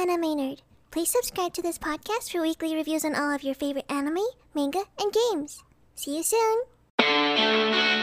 Anime Nerd. Please subscribe to this podcast for weekly reviews on all of your favorite anime, manga, and games. See you soon!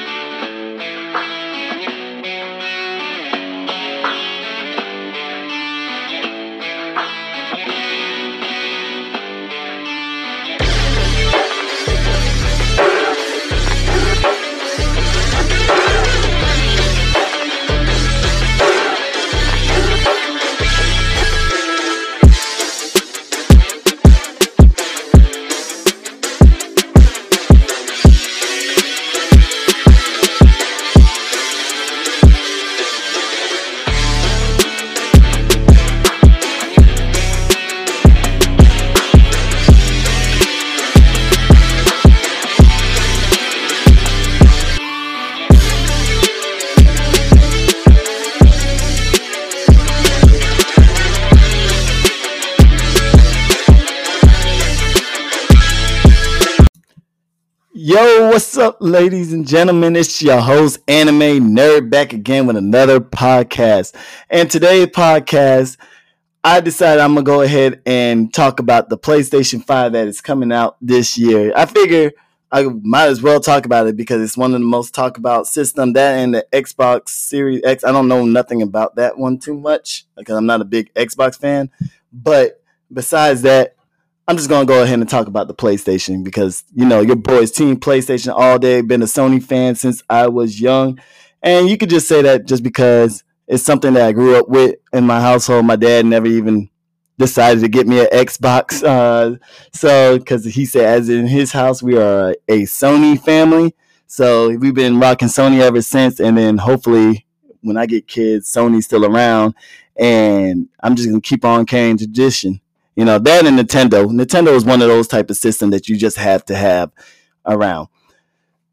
Up, ladies and gentlemen? It's your host, Anime Nerd, back again with another podcast. And today's podcast, I decided I'm gonna go ahead and talk about the PlayStation 5 that is coming out this year. I figure I might as well talk about it because it's one of the most talked about system. That and the Xbox Series X. I don't know nothing about that one too much because I'm not a big Xbox fan. But besides that, I'm just gonna go ahead and talk about the PlayStation because you know your boys team PlayStation all day. Been a Sony fan since I was young, and you could just say that just because it's something that I grew up with in my household. My dad never even decided to get me an Xbox, uh, so because he said as in his house we are a Sony family, so we've been rocking Sony ever since. And then hopefully when I get kids, Sony's still around, and I'm just gonna keep on carrying tradition. You know, that and Nintendo. Nintendo is one of those type of systems that you just have to have around.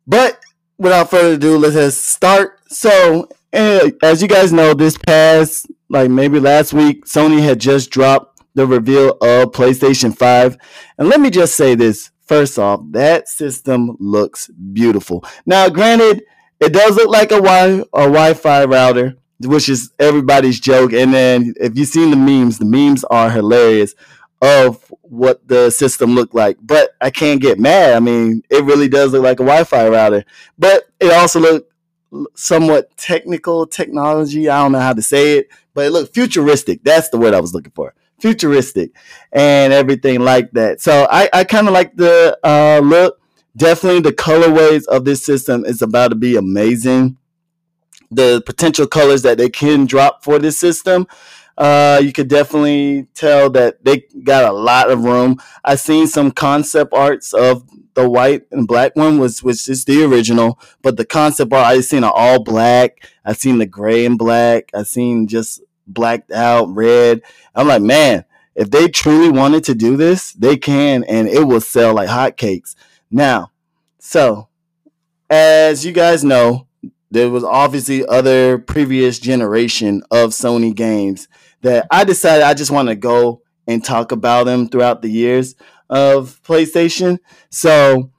But without further ado, let's start. So, eh, as you guys know, this past, like maybe last week, Sony had just dropped the reveal of PlayStation 5. And let me just say this first off, that system looks beautiful. Now, granted, it does look like a Wi a Wi-Fi router, which is everybody's joke. And then if you've seen the memes, the memes are hilarious of what the system looked like. But I can't get mad. I mean, it really does look like a Wi-Fi router. But it also looked somewhat technical technology. I don't know how to say it, but it looked futuristic. That's the word I was looking for. Futuristic and everything like that. So I, I kind of like the uh, look. Definitely the colorways of this system is about to be amazing. The potential colors that they can drop for this system uh, you could definitely tell that they got a lot of room. I seen some concept arts of the white and black one was which is the original, but the concept art I seen all black. I seen the gray and black. I seen just blacked out red. I'm like, man, if they truly wanted to do this, they can, and it will sell like hotcakes. Now, so as you guys know, there was obviously other previous generation of Sony games that I decided I just want to go and talk about them throughout the years of PlayStation. So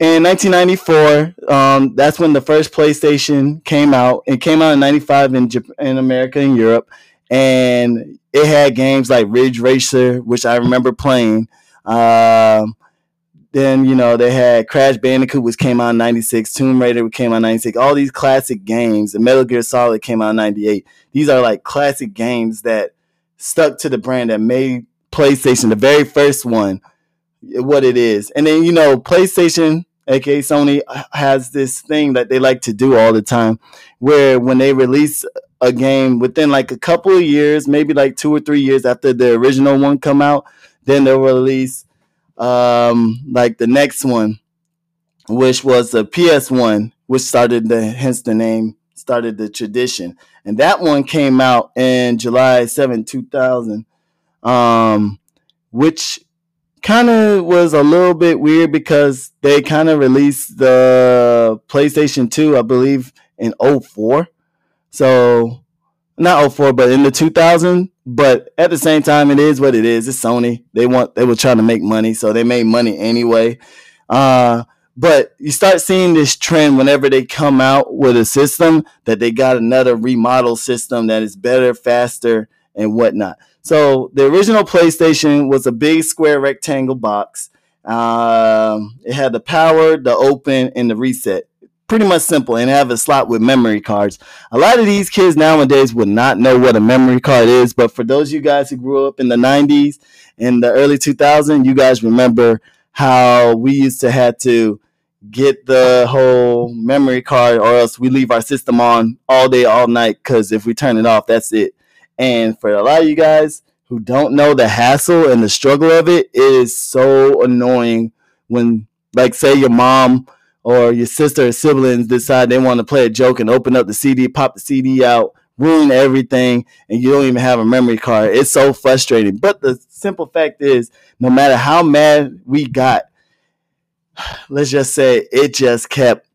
in 1994, um, that's when the first PlayStation came out. It came out in 95 in, Japan, in America and Europe. And it had games like Ridge Racer, which I remember playing. Um, then you know they had Crash Bandicoot, which came out in '96, Tomb Raider which came out in '96. All these classic games, and Metal Gear Solid came out in '98. These are like classic games that stuck to the brand that made PlayStation the very first one eh, what it is. And then you know PlayStation, aka Sony, has this thing that they like to do all the time, where when they release a game within like a couple of years, maybe like two or three years after the original one come out, then they'll release um, like the next one, which was the PS1, which started the hence the name started the tradition, and that one came out in July 7, 2000, um, which kind of was a little bit weird because they kind of released the PlayStation 2, I believe, in 04. So not 04, but in the 2000. But at the same time, it is what it is. It's Sony. They want they were trying to make money, so they made money anyway. Uh, but you start seeing this trend whenever they come out with a system that they got another remodel system that is better, faster, and whatnot. So the original PlayStation was a big square rectangle box. Um, it had the power, the open, and the reset. Pretty much simple, and have a slot with memory cards. A lot of these kids nowadays would not know what a memory card is, but for those of you guys who grew up in the '90s and the early 2000s, you guys remember how we used to have to get the whole memory card or else we leave our system on all day all night because if we turn it off that's it and for a lot of you guys who don't know the hassle and the struggle of it, it is so annoying when, like, say your mom or your sister or siblings decide they want to play a joke and open up the CD, pop the CD out, ruin everything, and you don't even have a memory card. It's so frustrating. But the simple fact is, no matter how mad we got, let's just say it just kept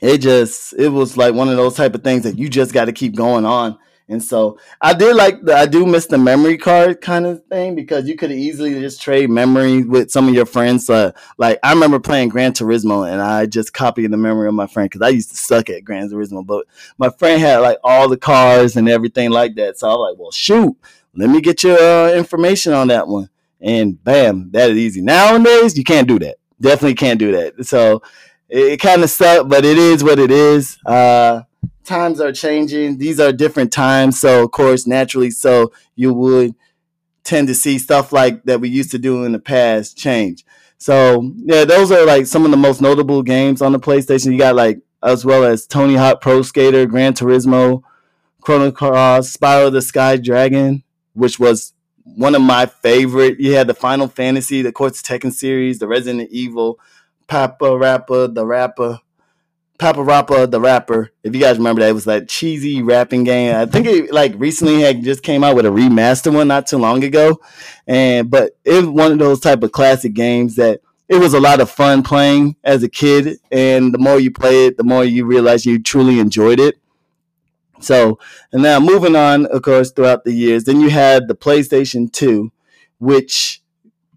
it just it was like one of those type of things that you just got to keep going on and so I did like the I do miss the memory card kind of thing because you could easily just trade memory with some of your friends. Uh, like I remember playing Gran Turismo and I just copied the memory of my friend because I used to suck at Gran Turismo, but my friend had like all the cars and everything like that. So I was like, well, shoot, let me get your uh, information on that one. And bam, that is easy. Nowadays, you can't do that. Definitely can't do that. So it, it kind of sucked, but it is what it is. Uh, times are changing. These are different times. So, of course, naturally, so you would tend to see stuff like that we used to do in the past change. So, yeah, those are like some of the most notable games on the PlayStation. You got like, as well as Tony Hawk Pro Skater, Gran Turismo, Chrono Cross, Spyro the Sky Dragon, which was one of my favorite. You had the Final Fantasy, the Course Tekken series, the Resident Evil, Papa Rapper, the Rapper, PaRappa the rapper. If you guys remember that, it was that cheesy rapping game. I think it like recently had just came out with a remaster one not too long ago, and but it was one of those type of classic games that it was a lot of fun playing as a kid. And the more you play it, the more you realize you truly enjoyed it. So, and now moving on, of course, throughout the years, then you had the PlayStation Two, which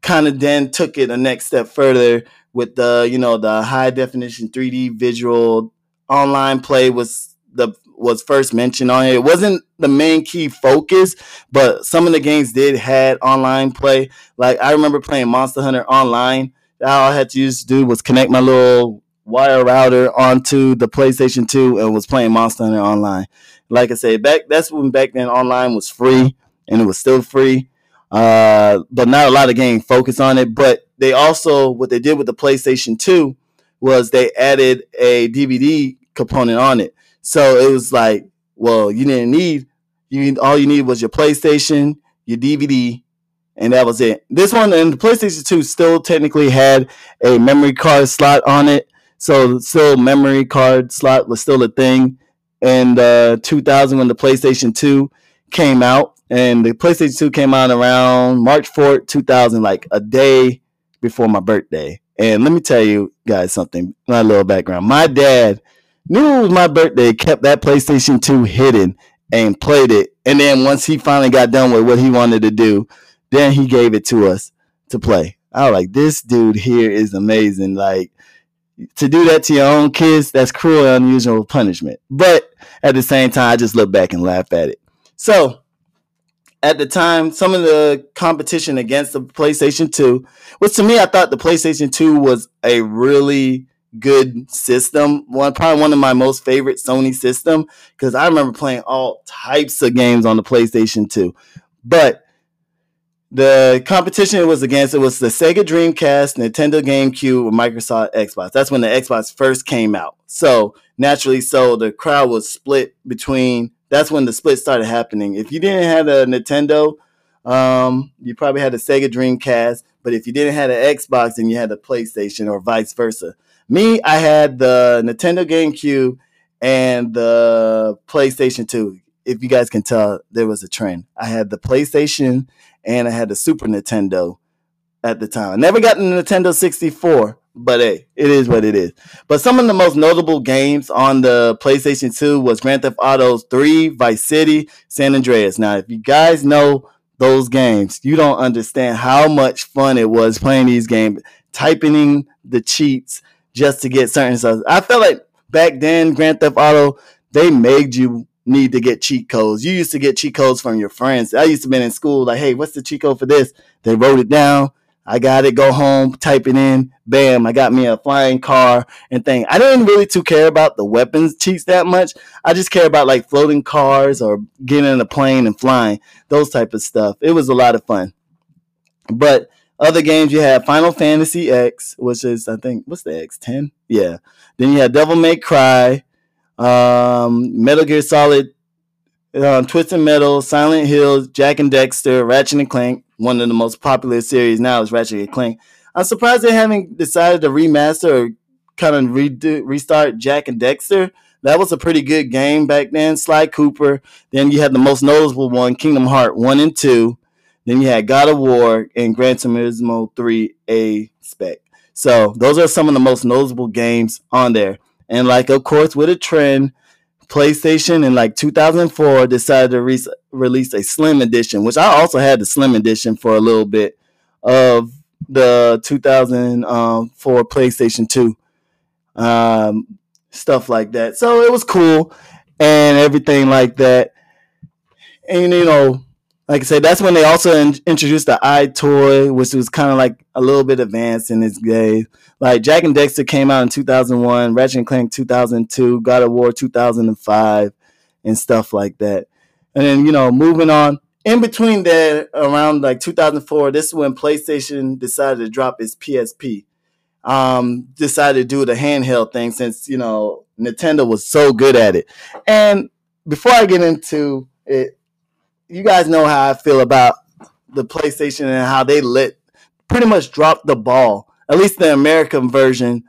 kind of then took it a next step further with the you know the high definition 3D visual online play was the was first mentioned on it. It wasn't the main key focus, but some of the games did had online play. Like I remember playing Monster Hunter online. All I had to use to do was connect my little wire router onto the PlayStation 2 and was playing Monster Hunter online. Like I said, back that's when back then online was free and it was still free. Uh, but not a lot of games focus on it. But they also what they did with the PlayStation 2 was they added a DVD component on it. So it was like, well, you didn't need you all you need was your PlayStation, your DVD, and that was it. This one and the PlayStation 2 still technically had a memory card slot on it. So still memory card slot was still a thing. And uh 2000 when the PlayStation 2 came out, and the PlayStation 2 came out around March 4th, 2000, like a day before my birthday. And let me tell you guys something, my little background. My dad knew it was my birthday, kept that PlayStation 2 hidden and played it. And then once he finally got done with what he wanted to do, then he gave it to us to play. I was like, this dude here is amazing. Like, to do that to your own kids, that's cruel and unusual punishment. But at the same time, I just look back and laugh at it. So, at the time, some of the competition against the PlayStation 2 which to me, I thought the PlayStation 2 was a really good system. One probably one of my most favorite Sony system because I remember playing all types of games on the PlayStation 2. But the competition it was against it was the Sega Dreamcast, Nintendo GameCube, and Microsoft Xbox. That's when the Xbox first came out. So naturally, so the crowd was split between that's when the split started happening. If you didn't have a Nintendo, um, you probably had a Sega Dreamcast. But if you didn't have an Xbox, then you had a PlayStation or vice versa. Me, I had the Nintendo GameCube and the PlayStation 2. If you guys can tell, there was a trend. I had the PlayStation and I had the Super Nintendo at the time. I never got the Nintendo 64, but hey, it is what it is. But some of the most notable games on the PlayStation 2 was Grand Theft Auto 3, Vice City, San Andreas. Now, if you guys know those games, you don't understand how much fun it was playing these games, typing in the cheats just to get certain stuff. I felt like back then, Grand Theft Auto, they made you need to get cheat codes. You used to get cheat codes from your friends. I used to be in school like, hey, what's the cheat code for this? They wrote it down. I got it. Go home, type it in. Bam! I got me a flying car and thing. I didn't really too care about the weapons cheats that much. I just care about like floating cars or getting in a plane and flying. Those type of stuff. It was a lot of fun. But other games you had Final Fantasy X, which is I think what's the X ten? Yeah. Then you had Devil May Cry, um, Metal Gear Solid, uh, Twisted Metal, Silent Hill, Jak and Daxter, Ratchet and Clank. One of the most popular series now is Ratchet and Clank. I'm surprised they haven't decided to remaster or kind of redo, restart Jak and Daxter. That was a pretty good game back then. Sly Cooper. Then you had the most notable one, Kingdom Heart 1 and 2. Then you had God of War and Gran Turismo 3 A spec. So those are some of the most notable games on there. And like, of course, with a trend, PlayStation in like 2004 decided to re- release a Slim Edition, which I also had the Slim Edition for a little bit of the 2004 PlayStation 2, um, stuff like that. So it was cool and everything like that. And you know, like I said, that's when they also in- introduced the EyeToy, which was kind of like a little bit advanced in its day. Like Jak and Daxter came out in 2001, Ratchet and Clank 2002, God of War 2005, and stuff like that. And then, you know, moving on. In between there, around like 2004, this is when PlayStation decided to drop its PSP. Um, decided to do the handheld thing since, you know, Nintendo was so good at it. And before I get into it, you guys know how I feel about the PlayStation and how they let pretty much drop the ball. At least the American version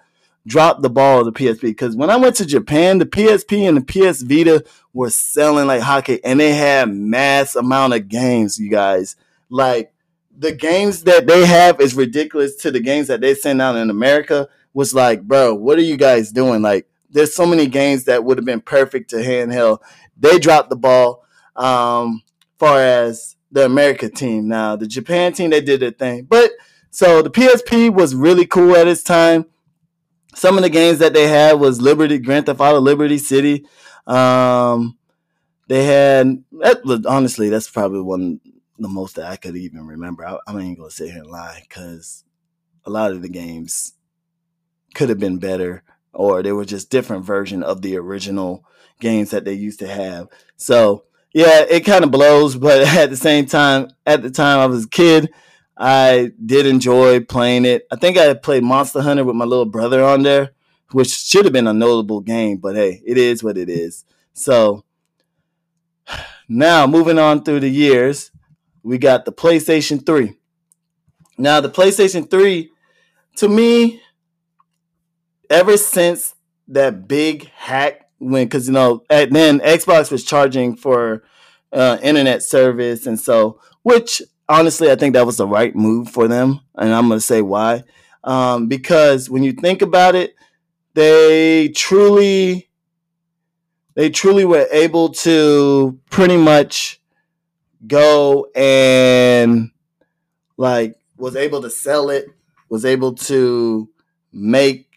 dropped the ball of the PSP. Because when I went to Japan, the PSP and the PS Vita were selling like hockey, and they had mass amount of games. You guys, like the games that they have is ridiculous to the games that they send out in America. Was like, bro, what are you guys doing? Like, there's so many games that would have been perfect to handheld. They dropped the ball. Um, far as the America team. Now, the Japan team, they did their thing. But so the PSP was really cool at its time. Some of the games that they had was Liberty, Grand Theft Auto, Liberty City. Um, they had that was honestly that's probably one the most that I could even remember. I, I ain't gonna sit here and lie because a lot of the games could have been better, or they were just different version of the original games that they used to have. So yeah, it kind of blows, but at the same time, at the time I was a kid, I did enjoy playing it. I think I played Monster Hunter with my little brother on there, which should have been a notable game, but hey, it is what it is. So now moving on through the years, we got the PlayStation 3. Now, the PlayStation 3, to me, ever since that big hack when because you know at then Xbox was charging for uh, internet service, and so which honestly I think that was the right move for them, and I'm gonna say why. Um, because when you think about it, they truly they truly were able to pretty much go and like was able to sell it, was able to make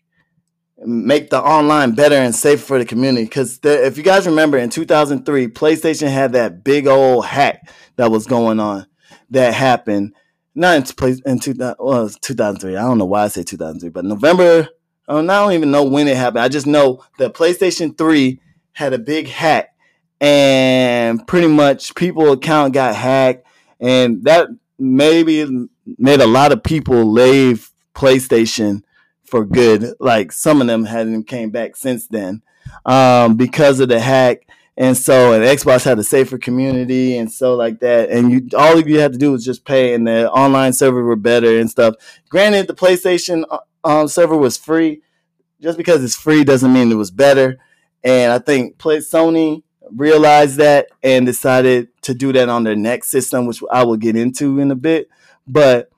make the online better and safer for the community. Because if you guys remember, in 2003, PlayStation had that big old hack that was going on that happened. Not in, in 2000, well, 2003. I don't know why I say 2003, but November. I don't even know when it happened. I just know that PlayStation 3 had a big hack, and pretty much people account got hacked, and that maybe made a lot of people leave PlayStation for good. Like some of them hadn't came back since then um, because of the hack. And so, and Xbox had a safer community, and so like that. And you, all you had to do was just pay, and the online server were better and stuff. Granted, the PlayStation uh, um, server was free. Just because it's free doesn't mean it was better. And I think play Sony realized that and decided to do that on their next system, which I will get into in a bit. But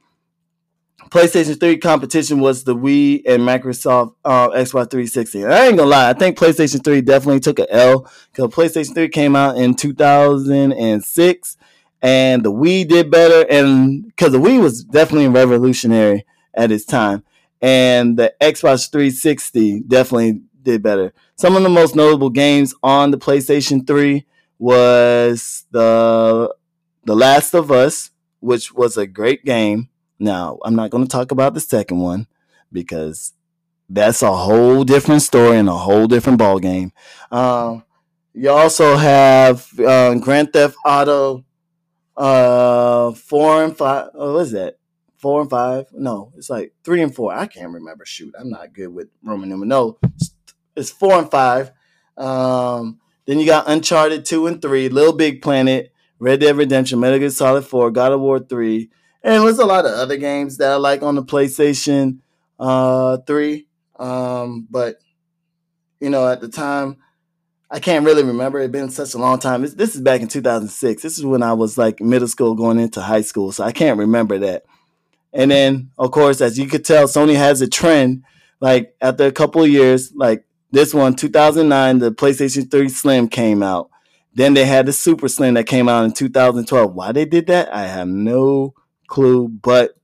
PlayStation 3 competition was the Wii and Microsoft uh, Xbox 360. I ain't gonna lie, I think PlayStation 3 definitely took a L because PlayStation 3 came out in 2006 and the Wii did better. And because the Wii was definitely revolutionary at its time, and the Xbox 360 definitely did better. some of the most notable games on the PlayStation 3 was the The Last of Us, which was a great game. Now, I'm not going to talk about the second one because that's a whole different story and a whole different ball game. Um, you also have uh, Grand Theft Auto uh, four and five. Oh, what is that? Four and five? No, it's like three and four. I can't remember. Shoot, I'm not good with Roman numeral. No, it's, it's four and five. Um, then you got Uncharted two and three, Little Big Planet, Red Dead Redemption, Metal Gear Solid four, God of War three, and there's a lot of other games that I like on the PlayStation uh, three. Um, but you know, at the time, I can't really remember. It's been such a long time. This, this is back in 2006. This is when I was like middle school going into high school, so I can't remember that. And then, of course, as you could tell, Sony has a trend. Like after a couple of years, like this one, 2009, the PlayStation 3 Slim came out. Then they had the Super Slim that came out in 2012. Why they did that, I have no clue. But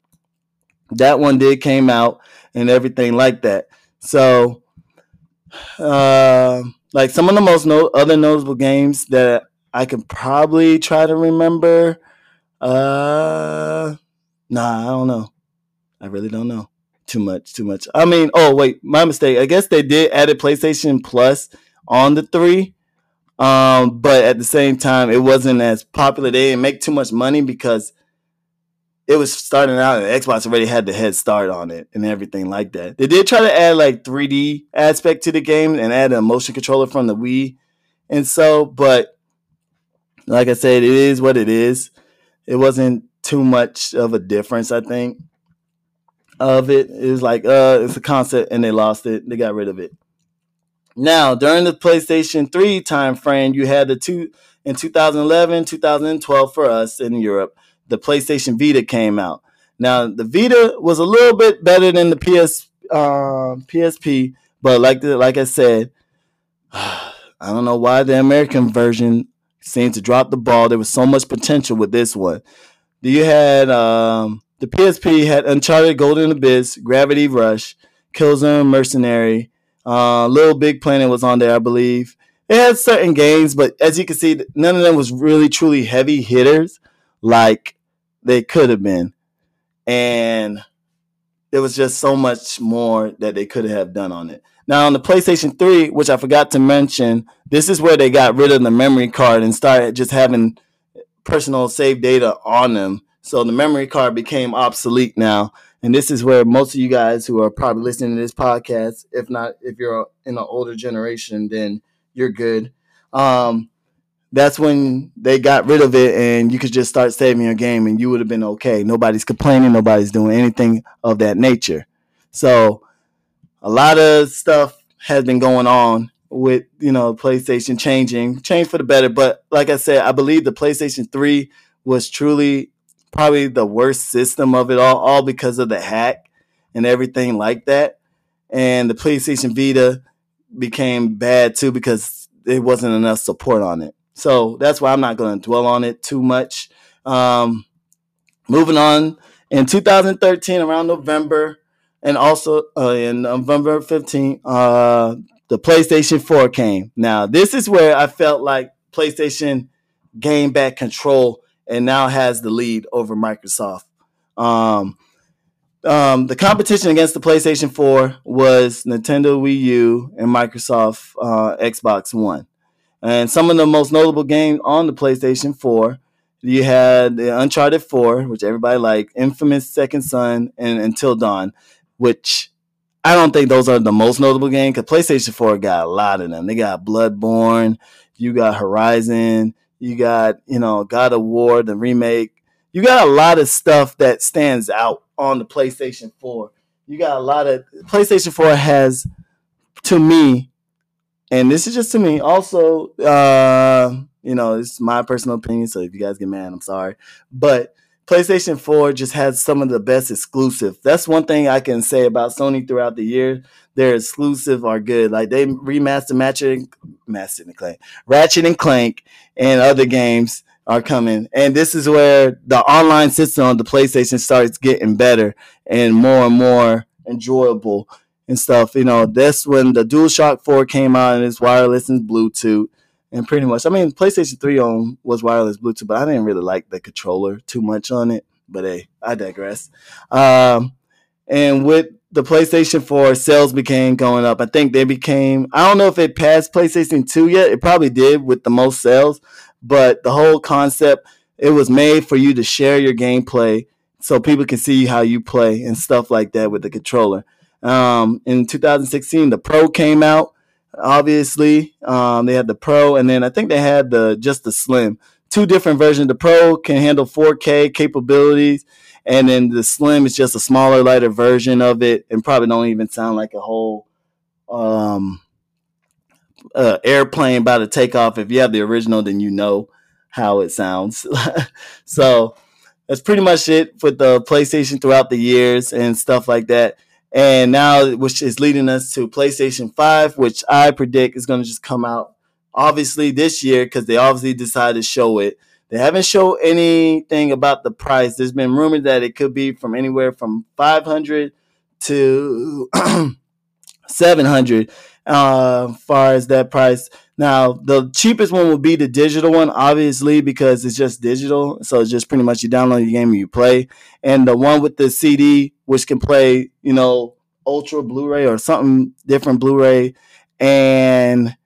that one did came out and everything like that. So, uh, like some of the most no- other notable games that I can probably try to remember. Uh, nah, I don't know. I really don't know too much. Too much. I mean, oh wait, my mistake. I guess they did add a PlayStation Plus on the three. Um, but at the same time, it wasn't as popular. They didn't make too much money because it was starting out and Xbox already had the head start on it and everything like that. They did try to add like 3D aspect to the game and add a motion controller from the Wii. And so, but like I said, it is what it is. It wasn't too much of a difference, I think, of it. It was like, uh, it's a concept and they lost it. They got rid of it. Now, during the PlayStation 3 time frame, you had the two in 2011, 2012 for us in Europe the PlayStation Vita came out. Now the Vita was a little bit better than the PS uh, PSP, but like the, like I said, I don't know why the American version seemed to drop the ball. There was so much potential with this one. You had um, the PSP had Uncharted Golden Abyss, Gravity Rush, Killzone Mercenary, uh, Little Big Planet was on there, I believe. It had certain games, but as you can see, none of them was really truly heavy hitters like they could have been. And there was just so much more that they could have done on it. Now on the PlayStation 3, which I forgot to mention, this is where they got rid of the memory card and started just having personal save data on them. So the memory card became obsolete now. And this is where most of you guys who are probably listening to this podcast, if not if you're in an older generation, then you're good. Um, that's when they got rid of it and you could just start saving your game and you would have been okay. Nobody's complaining, nobody's doing anything of that nature. So a lot of stuff has been going on with, you know, PlayStation changing, change for the better. But like I said, I believe the PlayStation 3 was truly probably the worst system of it all, all because of the hack and everything like that. And the PlayStation Vita became bad too because there wasn't enough support on it. So that's why I'm not going to dwell on it too much. Um, moving on, in 2013, around November, and also uh, in November 15, uh, the PlayStation 4 came. Now, this is where I felt like PlayStation gained back control and now has the lead over Microsoft. Um, um, the competition against the PlayStation 4 was Nintendo Wii U and Microsoft uh, Xbox One. And some of the most notable games on the PlayStation 4, you had the Uncharted 4, which everybody liked, Infamous Second Son, and Until Dawn, which I don't think those are the most notable games because PlayStation 4 got a lot of them. They got Bloodborne, you got Horizon, you got, you know, God of War, the remake. You got a lot of stuff that stands out on the PlayStation 4. You got a lot of PlayStation 4 has to me and this is just to me. Also, uh, you know, it's my personal opinion. So if you guys get mad, I'm sorry. But PlayStation 4 just has some of the best exclusive. That's one thing I can say about Sony throughout the year. Their exclusive are good. Like they remaster Ratchet, Master and Clank, Ratchet and Clank, and other games are coming. And this is where the online system on the PlayStation starts getting better and more and more enjoyable and stuff. You know, that's when the DualShock 4 came out and it's wireless and Bluetooth. And pretty much, I mean, PlayStation 3 on was wireless Bluetooth, but I didn't really like the controller too much on it. But hey, I digress. Um, and with the PlayStation 4 sales became going up. I think they became I don't know if it passed PlayStation 2 yet. It probably did with the most sales, but the whole concept it was made for you to share your gameplay so people can see how you play and stuff like that with the controller. Um, in 2016, the Pro came out. Obviously, um, they had the Pro, and then I think they had the just the Slim. Two different versions. The Pro can handle 4K capabilities, and then the Slim is just a smaller, lighter version of it, and probably don't even sound like a whole um, uh, airplane about to take off. If you have the original, then you know how it sounds. so that's pretty much it with the PlayStation throughout the years and stuff like that. And now, which is leading us to PlayStation 5, which I predict is going to just come out obviously this year because they obviously decided to show it. They haven't shown anything about the price. There's been rumored that it could be from anywhere from 500 to 700 uh, far as that price. Now, the cheapest one would be the digital one, obviously, because it's just digital. So it's just pretty much you download your game and you play. And the one with the CD, which can play, you know, Ultra Blu-ray or something different Blu-ray, and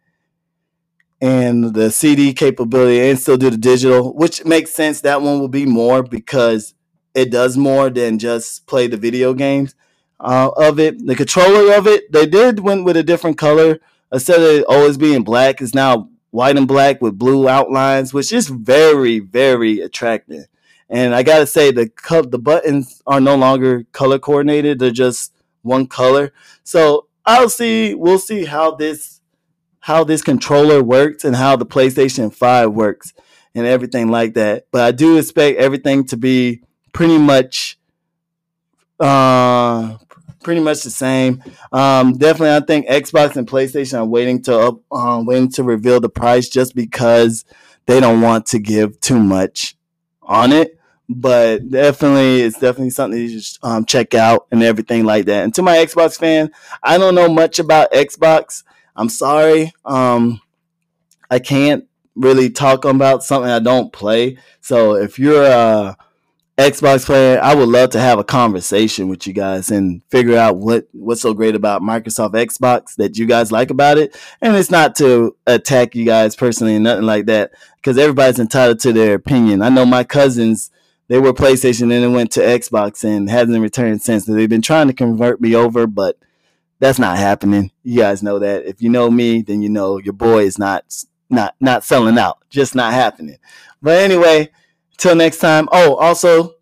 and the CD capability, and still do the digital, which makes sense. That one will be more because it does more than just play the video games uh, of it. The controller of it, they did went with a different color instead of always being black. It's now white and black with blue outlines, which is very very attractive. And I gotta say the co- the buttons are no longer color coordinated; they're just one color. So I'll see. We'll see how this how this controller works and how the PlayStation Five works and everything like that. But I do expect everything to be pretty much uh pretty much the same. Um, definitely, I think Xbox and PlayStation are waiting to up, um, waiting to reveal the price just because they don't want to give too much on it. But definitely, it's definitely something you just um, check out and everything like that. And to my Xbox fan, I don't know much about Xbox. I'm sorry. Um, I can't really talk about something I don't play. So if you're a Xbox player, I would love to have a conversation with you guys and figure out what what's so great about Microsoft Xbox that you guys like about it. And it's not to attack you guys personally and nothing like that, because everybody's entitled to their opinion. I know my cousins they were PlayStation and then went to Xbox and hasn't returned since. So They've been trying to convert me over, but that's not happening. You guys know that. If you know me, then you know your boy is not not not selling out. Just not happening. But anyway, till next time. Oh, also,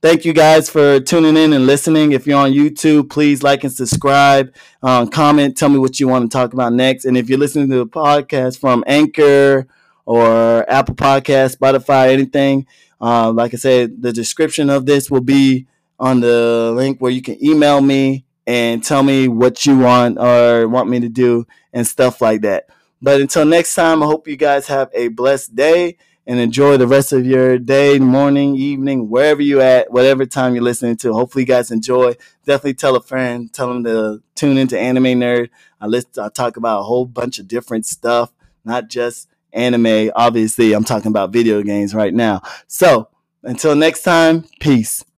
thank you guys for tuning in and listening. If you're on YouTube, please like and subscribe. Um, comment, tell me what you want to talk about next. And if you're listening to the podcast from Anchor or Apple Podcast, Spotify, anything, uh, like I said, the description of this will be on the link where you can email me and tell me what you want or want me to do and stuff like that. But until next time, I hope you guys have a blessed day and enjoy the rest of your day, morning, evening, wherever you at, whatever time you're listening to. Hopefully, you guys enjoy. Definitely tell a friend, tell them to tune into Anime Nerd. I list, I talk about a whole bunch of different stuff, not just anime. Obviously, I'm talking about video games right now. So until next time, peace.